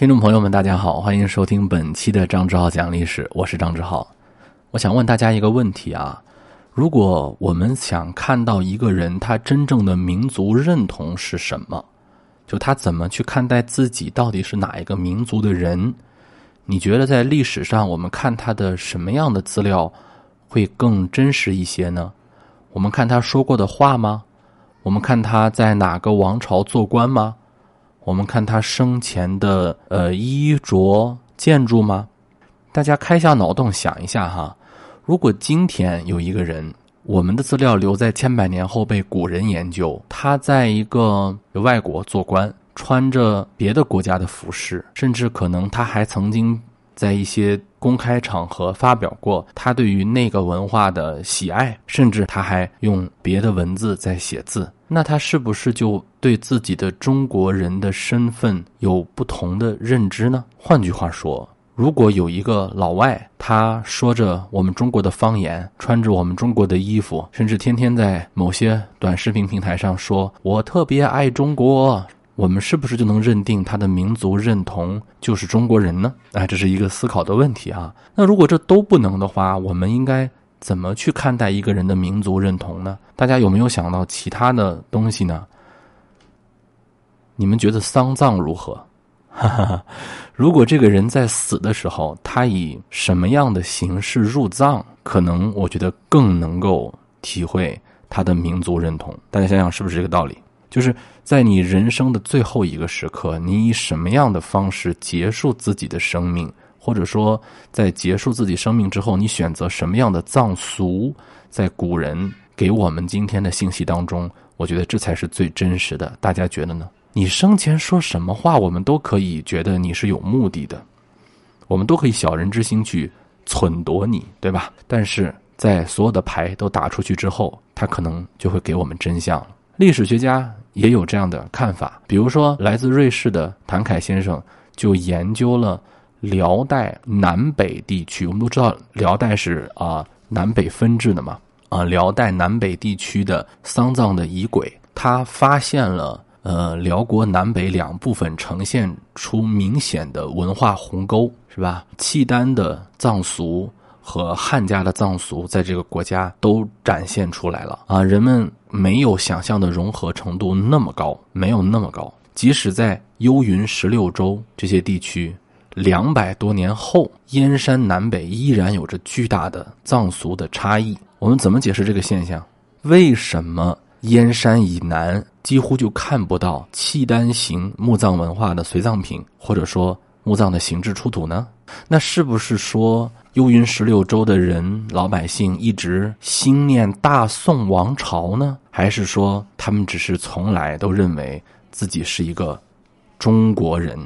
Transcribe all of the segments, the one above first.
听众朋友们，大家好，欢迎收听本期的张志浩讲历史，我是张志浩。我想问大家一个问题啊：如果我们想看到一个人他真正的民族认同是什么，就他怎么去看待自己到底是哪一个民族的人，你觉得在历史上我们看他的什么样的资料会更真实一些呢？我们看他说过的话吗？我们看他在哪个王朝做官吗？我们看他生前的呃衣着、建筑吗？大家开下脑洞想一下哈。如果今天有一个人，我们的资料留在千百年后被古人研究，他在一个外国做官，穿着别的国家的服饰，甚至可能他还曾经在一些公开场合发表过他对于那个文化的喜爱，甚至他还用别的文字在写字。那他是不是就对自己的中国人的身份有不同的认知呢？换句话说，如果有一个老外，他说着我们中国的方言，穿着我们中国的衣服，甚至天天在某些短视频平台上说“我特别爱中国”，我们是不是就能认定他的民族认同就是中国人呢？哎，这是一个思考的问题啊。那如果这都不能的话，我们应该。怎么去看待一个人的民族认同呢？大家有没有想到其他的东西呢？你们觉得丧葬如何？哈哈，如果这个人在死的时候，他以什么样的形式入葬，可能我觉得更能够体会他的民族认同。大家想想是不是这个道理？就是在你人生的最后一个时刻，你以什么样的方式结束自己的生命？或者说，在结束自己生命之后，你选择什么样的葬俗，在古人给我们今天的信息当中，我觉得这才是最真实的。大家觉得呢？你生前说什么话，我们都可以觉得你是有目的的，我们都可以小人之心去忖夺你，对吧？但是在所有的牌都打出去之后，他可能就会给我们真相了。历史学家也有这样的看法，比如说来自瑞士的谭凯先生就研究了。辽代南北地区，我们都知道辽代是啊南北分治的嘛啊，辽代南北地区的丧葬的仪轨，他发现了呃辽国南北两部分呈现出明显的文化鸿沟，是吧？契丹的葬俗和汉家的葬俗在这个国家都展现出来了啊，人们没有想象的融合程度那么高，没有那么高，即使在幽云十六州这些地区。两百多年后，燕山南北依然有着巨大的藏俗的差异。我们怎么解释这个现象？为什么燕山以南几乎就看不到契丹型墓葬文化的随葬品，或者说墓葬的形制出土呢？那是不是说幽云十六州的人老百姓一直心念大宋王朝呢？还是说他们只是从来都认为自己是一个中国人？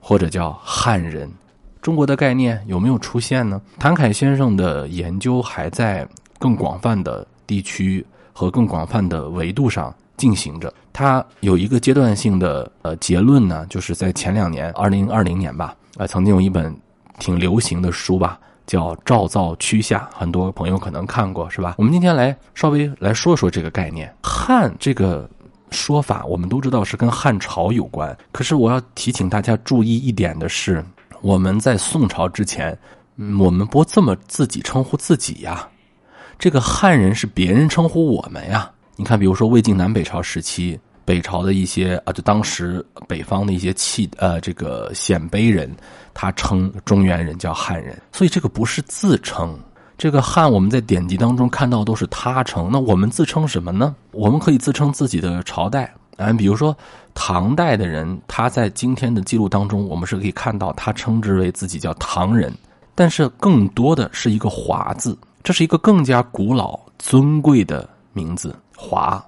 或者叫汉人，中国的概念有没有出现呢？谭凯先生的研究还在更广泛的地区和更广泛的维度上进行着。他有一个阶段性的呃结论呢，就是在前两年，二零二零年吧，啊，曾经有一本挺流行的书吧，叫《赵造屈下》，很多朋友可能看过，是吧？我们今天来稍微来说说这个概念，汉这个。说法我们都知道是跟汉朝有关，可是我要提醒大家注意一点的是，我们在宋朝之前，我们不这么自己称呼自己呀。这个汉人是别人称呼我们呀。你看，比如说魏晋南北朝时期，北朝的一些啊，就当时北方的一些气呃这个鲜卑人，他称中原人叫汉人，所以这个不是自称。这个汉，我们在典籍当中看到都是他称，那我们自称什么呢？我们可以自称自己的朝代，啊，比如说唐代的人，他在今天的记录当中，我们是可以看到他称之为自己叫唐人，但是更多的是一个华字，这是一个更加古老尊贵的名字华，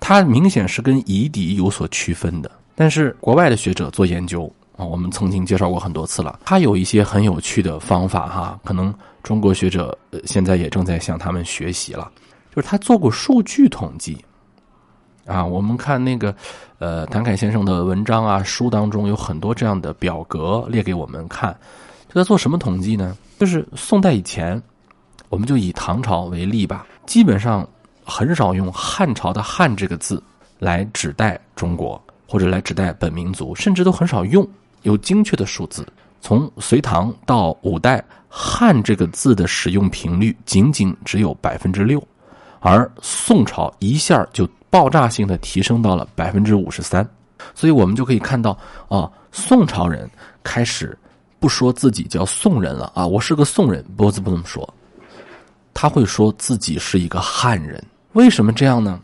它明显是跟夷狄有所区分的。但是国外的学者做研究啊，我们曾经介绍过很多次了，他有一些很有趣的方法哈，可能。中国学者现在也正在向他们学习了，就是他做过数据统计，啊，我们看那个呃谭凯先生的文章啊书当中有很多这样的表格列给我们看，就在做什么统计呢？就是宋代以前，我们就以唐朝为例吧，基本上很少用汉朝的汉这个字来指代中国或者来指代本民族，甚至都很少用。有精确的数字。从隋唐到五代，“汉”这个字的使用频率仅仅只有百分之六，而宋朝一下就爆炸性的提升到了百分之五十三。所以我们就可以看到，啊，宋朝人开始不说自己叫宋人了啊，我是个宋人，脖子不能说，他会说自己是一个汉人。为什么这样呢？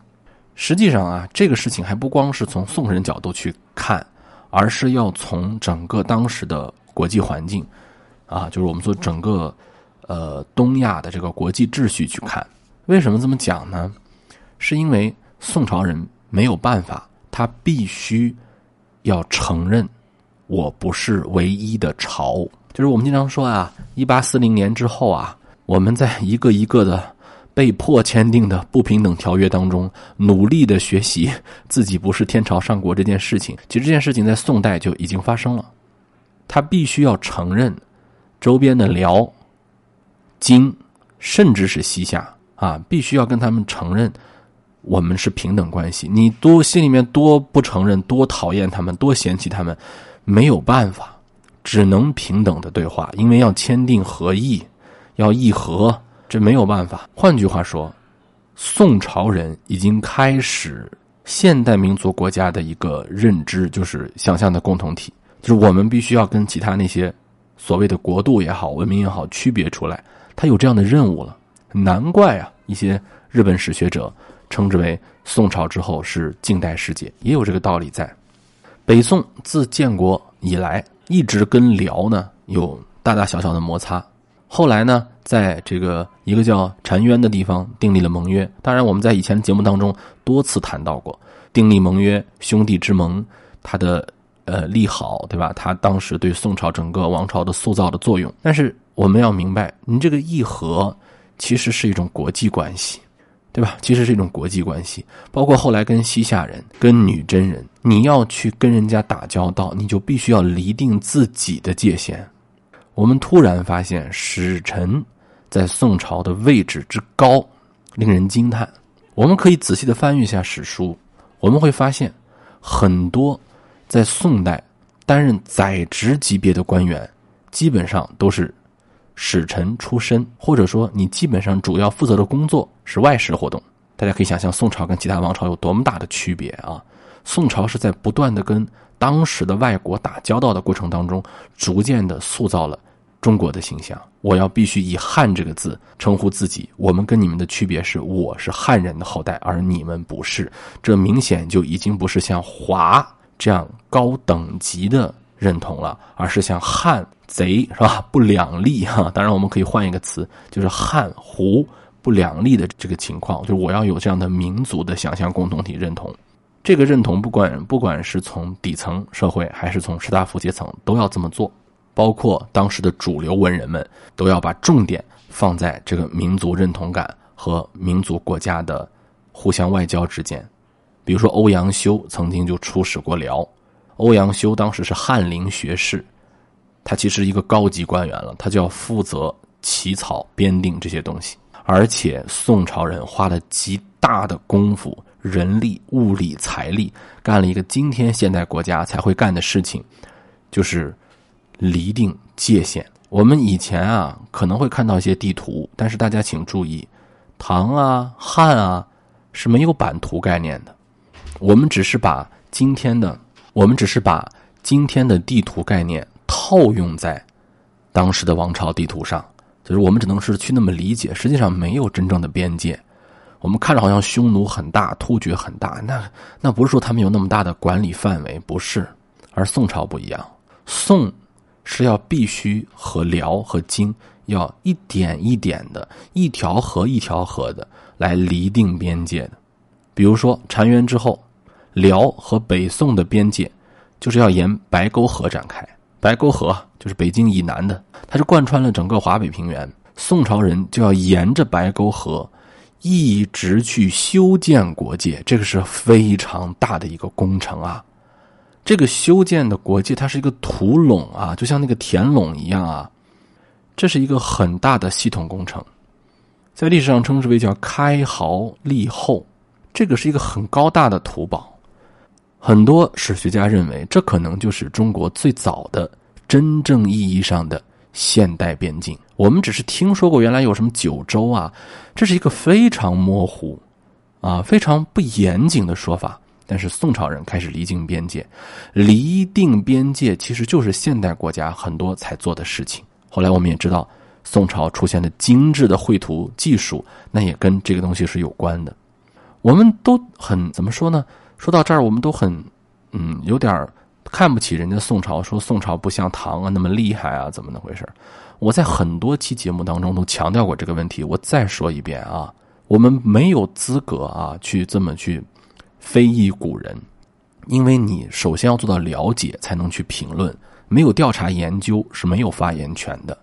实际上啊，这个事情还不光是从宋人角度去看，而是要从整个当时的国际环境，啊，就是我们说整个呃东亚的这个国际秩序去看。为什么这么讲呢？是因为宋朝人没有办法。他必须要承认，我不是唯一的朝。就是我们经常说啊，一八四零年之后啊，我们在一个一个的被迫签订的不平等条约当中，努力的学习自己不是天朝上国这件事情。其实这件事情在宋代就已经发生了。他必须要承认，周边的辽、金，甚至是西夏啊，必须要跟他们承认。我们是平等关系，你多心里面多不承认，多讨厌他们，多嫌弃他们，没有办法，只能平等的对话，因为要签订和议，要议和，这没有办法。换句话说，宋朝人已经开始现代民族国家的一个认知，就是想象的共同体，就是我们必须要跟其他那些所谓的国度也好、文明也好区别出来，他有这样的任务了。难怪啊，一些日本史学者。称之为宋朝之后是近代世界，也有这个道理在。北宋自建国以来，一直跟辽呢有大大小小的摩擦。后来呢，在这个一个叫澶渊的地方订立了盟约。当然，我们在以前的节目当中多次谈到过订立盟约、兄弟之盟，它的呃利好，对吧？它当时对宋朝整个王朝的塑造的作用。但是我们要明白，你这个议和其实是一种国际关系。对吧？其实是一种国际关系，包括后来跟西夏人、跟女真人，你要去跟人家打交道，你就必须要厘定自己的界限。我们突然发现，使臣在宋朝的位置之高，令人惊叹。我们可以仔细的翻阅一下史书，我们会发现，很多在宋代担任宰执级别的官员，基本上都是。使臣出身，或者说你基本上主要负责的工作是外事活动。大家可以想象宋朝跟其他王朝有多么大的区别啊！宋朝是在不断的跟当时的外国打交道的过程当中，逐渐的塑造了中国的形象。我要必须以“汉”这个字称呼自己。我们跟你们的区别是，我是汉人的后代，而你们不是。这明显就已经不是像华这样高等级的认同了，而是像汉。贼是吧？不两立哈。当然，我们可以换一个词，就是汉胡不两立的这个情况。就是我要有这样的民族的想象共同体认同。这个认同，不管不管是从底层社会，还是从士大夫阶层，都要这么做。包括当时的主流文人们，都要把重点放在这个民族认同感和民族国家的互相外交之间。比如说，欧阳修曾经就出使过辽。欧阳修当时是翰林学士。他其实一个高级官员了，他就要负责起草、编定这些东西。而且宋朝人花了极大的功夫、人力、物力、财力，干了一个今天现代国家才会干的事情，就是厘定界限。我们以前啊可能会看到一些地图，但是大家请注意，唐啊、汉啊是没有版图概念的。我们只是把今天的，我们只是把今天的地图概念。套用在当时的王朝地图上，就是我们只能是去那么理解，实际上没有真正的边界。我们看着好像匈奴很大，突厥很大，那那不是说他们有那么大的管理范围，不是。而宋朝不一样，宋是要必须和辽和金要一点一点的，一条河一条河的来厘定边界的。比如说澶渊之后，辽和北宋的边界就是要沿白沟河展开。白沟河就是北京以南的，它是贯穿了整个华北平原。宋朝人就要沿着白沟河一直去修建国界，这个是非常大的一个工程啊。这个修建的国界，它是一个土垄啊，就像那个田垄一样啊。这是一个很大的系统工程，在历史上称之为叫开壕立后。这个是一个很高大的土堡。很多史学家认为，这可能就是中国最早的真正意义上的现代边境。我们只是听说过原来有什么九州啊，这是一个非常模糊、啊非常不严谨的说法。但是宋朝人开始离境边界，离定边界其实就是现代国家很多才做的事情。后来我们也知道，宋朝出现的精致的绘图技术，那也跟这个东西是有关的。我们都很怎么说呢？说到这儿，我们都很嗯有点看不起人家宋朝，说宋朝不像唐啊那么厉害啊，怎么那回事？我在很多期节目当中都强调过这个问题，我再说一遍啊，我们没有资格啊去这么去非议古人，因为你首先要做到了解，才能去评论，没有调查研究是没有发言权的。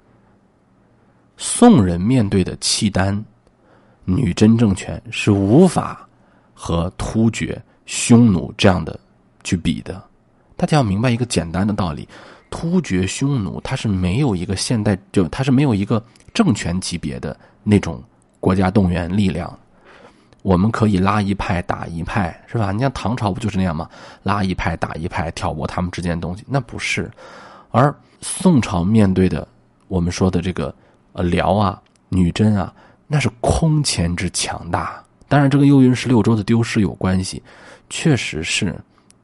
宋人面对的契丹、女真政权是无法和突厥、匈奴这样的去比的，大家要明白一个简单的道理。突厥、匈奴，它是没有一个现代，就它是没有一个政权级别的那种国家动员力量。我们可以拉一派打一派，是吧？你像唐朝不就是那样吗？拉一派打一派，挑拨他们之间的东西，那不是。而宋朝面对的，我们说的这个呃辽啊、女真啊，那是空前之强大。当然，这个幽云十六州的丢失有关系，确实是。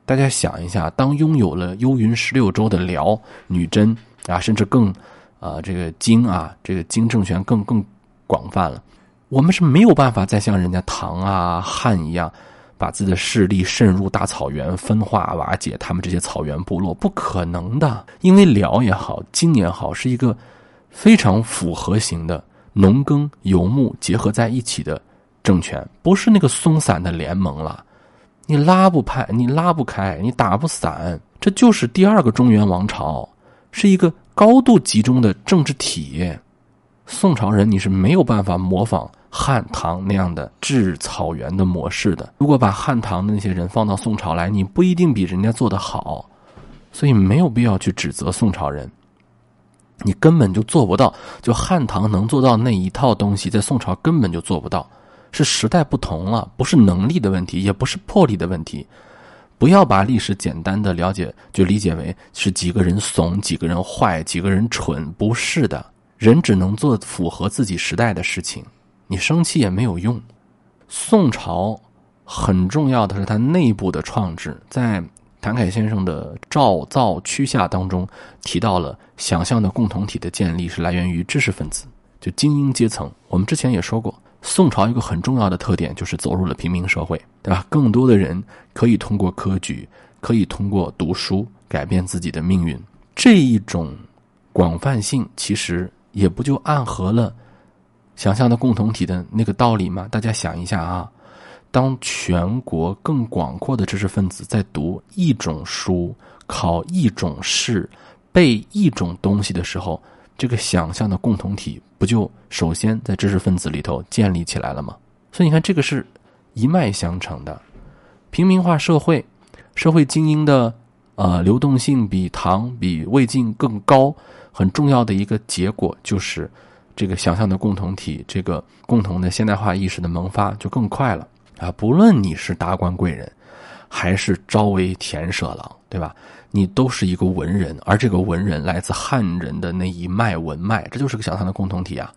大家想一下，当拥有了幽云十六州的辽、女真啊，甚至更，啊，这个金啊，这个金政权更更广泛了，我们是没有办法再像人家唐啊、汉一样，把自己的势力渗入大草原，分化瓦解他们这些草原部落，不可能的。因为辽也好，金也好，是一个非常复合型的农耕游牧结合在一起的政权，不是那个松散的联盟了。你拉不派，你拉不开，你打不散，这就是第二个中原王朝，是一个高度集中的政治体。宋朝人你是没有办法模仿汉唐那样的治草原的模式的。如果把汉唐的那些人放到宋朝来，你不一定比人家做得好，所以没有必要去指责宋朝人。你根本就做不到，就汉唐能做到那一套东西，在宋朝根本就做不到。是时代不同了，不是能力的问题，也不是魄力的问题。不要把历史简单的了解就理解为是几个人怂、几个人坏、几个人蠢，不是的。人只能做符合自己时代的事情，你生气也没有用。宋朝很重要的是它内部的创制，在谭凯先生的《赵造区下》当中提到了想象的共同体的建立是来源于知识分子，就精英阶层。我们之前也说过。宋朝一个很重要的特点就是走入了平民社会，对吧？更多的人可以通过科举，可以通过读书改变自己的命运。这一种广泛性，其实也不就暗合了想象的共同体的那个道理吗？大家想一下啊，当全国更广阔的知识分子在读一种书、考一种试、背一种东西的时候。这个想象的共同体不就首先在知识分子里头建立起来了吗？所以你看，这个是一脉相承的。平民化社会，社会精英的呃流动性比唐、比魏晋更高，很重要的一个结果就是这个想象的共同体，这个共同的现代化意识的萌发就更快了啊！不论你是达官贵人，还是朝为田舍郎，对吧？你都是一个文人，而这个文人来自汉人的那一脉文脉，这就是个想象的共同体啊。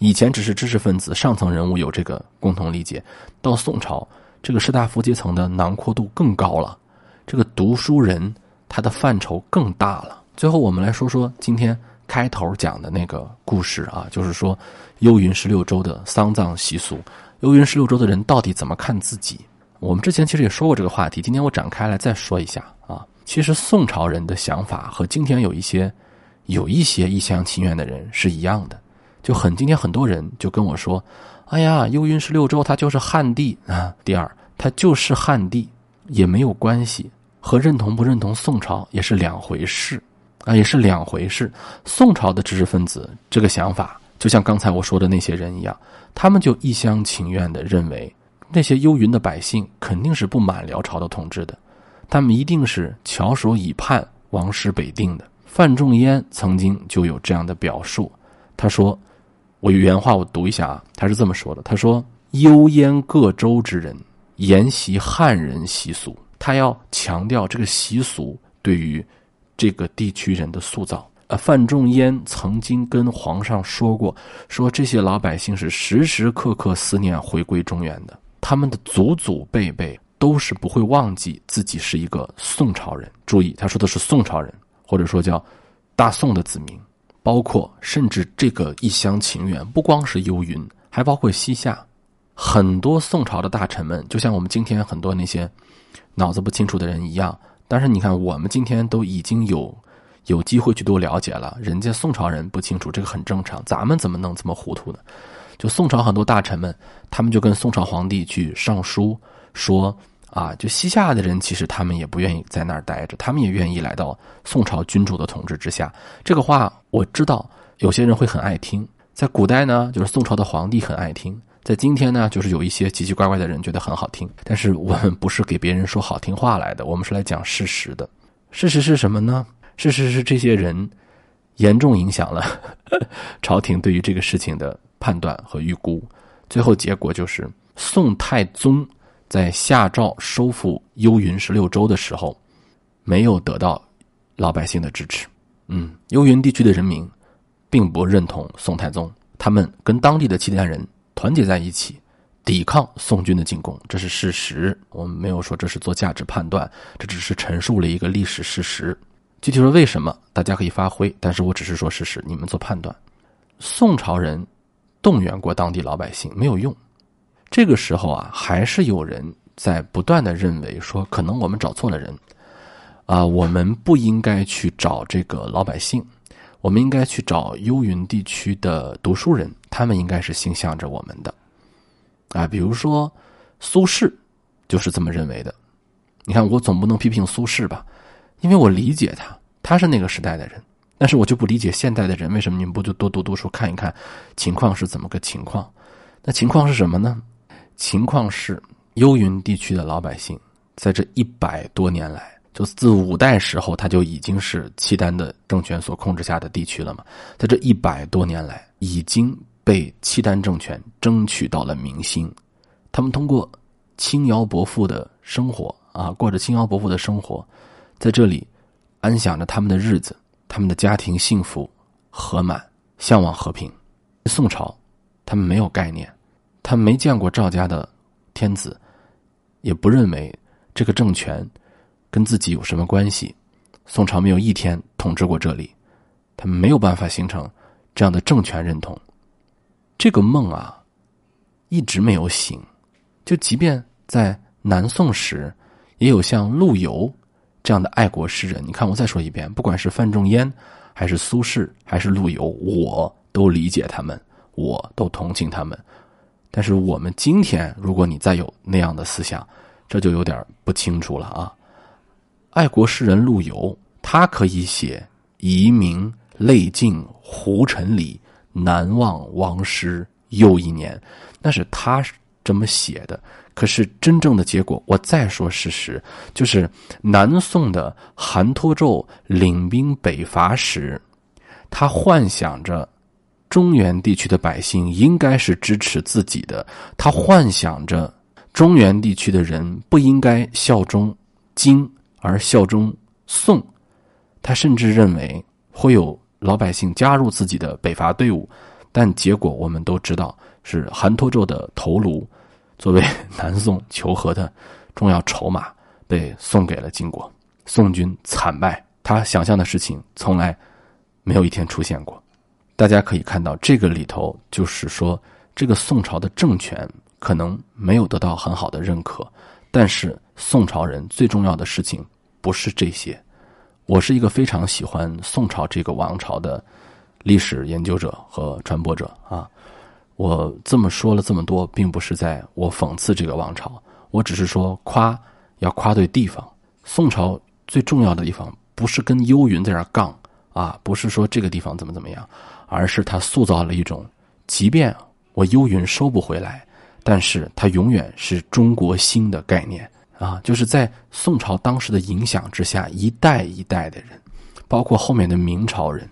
以前只是知识分子、上层人物有这个共同理解，到宋朝，这个士大夫阶层的囊括度更高了，这个读书人他的范畴更大了。最后，我们来说说今天开头讲的那个故事啊，就是说幽云十六州的丧葬习俗，幽云十六州的人到底怎么看自己？我们之前其实也说过这个话题，今天我展开来再说一下啊。其实宋朝人的想法和今天有一些有一些一厢情愿的人是一样的，就很今天很多人就跟我说：“哎呀，幽云十六州它就是汉地啊。”第二，它就是汉地也没有关系，和认同不认同宋朝也是两回事啊，也是两回事。宋朝的知识分子这个想法，就像刚才我说的那些人一样，他们就一厢情愿的认为那些幽云的百姓肯定是不满辽朝的统治的。他们一定是翘首以盼王师北定的。范仲淹曾经就有这样的表述，他说：“我原话我读一下啊，他是这么说的：他说，幽燕各州之人沿袭汉人习俗，他要强调这个习俗对于这个地区人的塑造。呃，范仲淹曾经跟皇上说过，说这些老百姓是时时刻刻思念回归中原的，他们的祖祖辈辈都是不会忘记自己是一个宋朝人。注意，他说的是宋朝人，或者说叫大宋的子民，包括甚至这个一厢情愿，不光是幽云，还包括西夏很多宋朝的大臣们，就像我们今天很多那些脑子不清楚的人一样。但是你看，我们今天都已经有。有机会去多了解了，人家宋朝人不清楚这个很正常，咱们怎么能这么糊涂呢？就宋朝很多大臣们，他们就跟宋朝皇帝去上书说啊，就西夏的人其实他们也不愿意在那儿待着，他们也愿意来到宋朝君主的统治之下。这个话我知道，有些人会很爱听，在古代呢，就是宋朝的皇帝很爱听，在今天呢，就是有一些奇奇怪怪的人觉得很好听。但是我们不是给别人说好听话来的，我们是来讲事实的。事实是什么呢？事实是，这些人严重影响了 朝廷对于这个事情的判断和预估。最后结果就是，宋太宗在下诏收复幽云十六州的时候，没有得到老百姓的支持。嗯，幽云地区的人民并不认同宋太宗，他们跟当地的契丹人团结在一起，抵抗宋军的进攻，这是事实。我们没有说这是做价值判断，这只是陈述了一个历史事实。具体说为什么，大家可以发挥，但是我只是说事实，你们做判断。宋朝人动员过当地老百姓没有用，这个时候啊，还是有人在不断的认为说，可能我们找错了人，啊，我们不应该去找这个老百姓，我们应该去找幽云地区的读书人，他们应该是心向着我们的，啊，比如说苏轼就是这么认为的。你看，我总不能批评苏轼吧？因为我理解他，他是那个时代的人，但是我就不理解现代的人为什么你们不就多读读书看一看情况是怎么个情况？那情况是什么呢？情况是幽云地区的老百姓在这一百多年来，就自五代时候他就已经是契丹的政权所控制下的地区了嘛，在这一百多年来已经被契丹政权争取到了民心，他们通过轻徭薄赋的生活啊，过着轻徭薄赋的生活。在这里，安享着他们的日子，他们的家庭幸福、和满，向往和平。宋朝，他们没有概念，他们没见过赵家的天子，也不认为这个政权跟自己有什么关系。宋朝没有一天统治过这里，他们没有办法形成这样的政权认同。这个梦啊，一直没有醒。就即便在南宋时，也有像陆游。这样的爱国诗人，你看，我再说一遍，不管是范仲淹，还是苏轼，还是陆游，我都理解他们，我都同情他们。但是我们今天，如果你再有那样的思想，这就有点不清楚了啊。爱国诗人陆游，他可以写“遗民泪尽胡尘里，难忘王师又一年”，那是他这么写的。可是真正的结果，我再说事实，就是南宋的韩托胄领兵北伐时，他幻想着中原地区的百姓应该是支持自己的，他幻想着中原地区的人不应该效忠金而效忠宋，他甚至认为会有老百姓加入自己的北伐队伍，但结果我们都知道是韩托胄的头颅。作为南宋求和的重要筹码，被送给了金国，宋军惨败。他想象的事情从来没有一天出现过。大家可以看到，这个里头就是说，这个宋朝的政权可能没有得到很好的认可，但是宋朝人最重要的事情不是这些。我是一个非常喜欢宋朝这个王朝的历史研究者和传播者啊。我这么说了这么多，并不是在我讽刺这个王朝，我只是说夸要夸对地方。宋朝最重要的地方不是跟幽云在这杠啊，不是说这个地方怎么怎么样，而是它塑造了一种，即便我幽云收不回来，但是它永远是中国心的概念啊，就是在宋朝当时的影响之下，一代一代的人。包括后面的明朝人，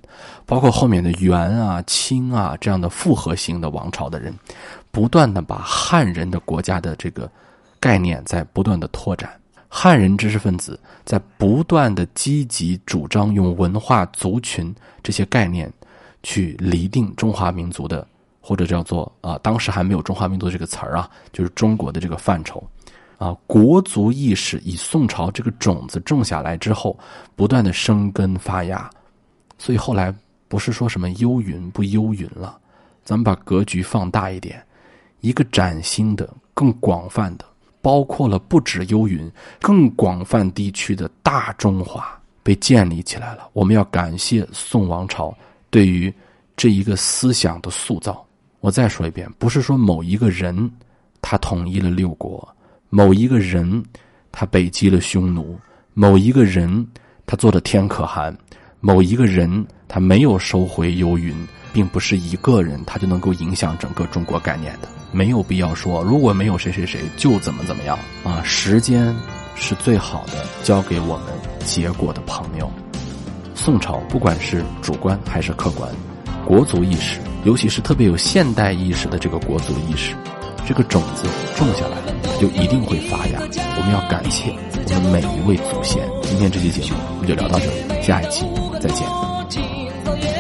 包括后面的元啊、清啊这样的复合型的王朝的人，不断的把汉人的国家的这个概念在不断的拓展。汉人知识分子在不断的积极主张用文化族群这些概念去厘定中华民族的，或者叫做啊，当时还没有中华民族这个词儿啊，就是中国的这个范畴。啊，国族意识以宋朝这个种子种下来之后，不断的生根发芽，所以后来不是说什么幽云不幽云了，咱们把格局放大一点，一个崭新的、更广泛的，包括了不止幽云、更广泛地区的大中华被建立起来了。我们要感谢宋王朝对于这一个思想的塑造。我再说一遍，不是说某一个人他统一了六国。某一个人，他北击了匈奴；某一个人，他做的天可汗；某一个人，他没有收回幽云，并不是一个人他就能够影响整个中国概念的。没有必要说，如果没有谁谁谁，就怎么怎么样啊！时间是最好的教给我们结果的朋友。宋朝不管是主观还是客观，国族意识，尤其是特别有现代意识的这个国族意识。这个种子种下来，它就一定会发芽。我们要感谢我们每一位祖先。今天这期节目我们就聊到这里，下一期再见。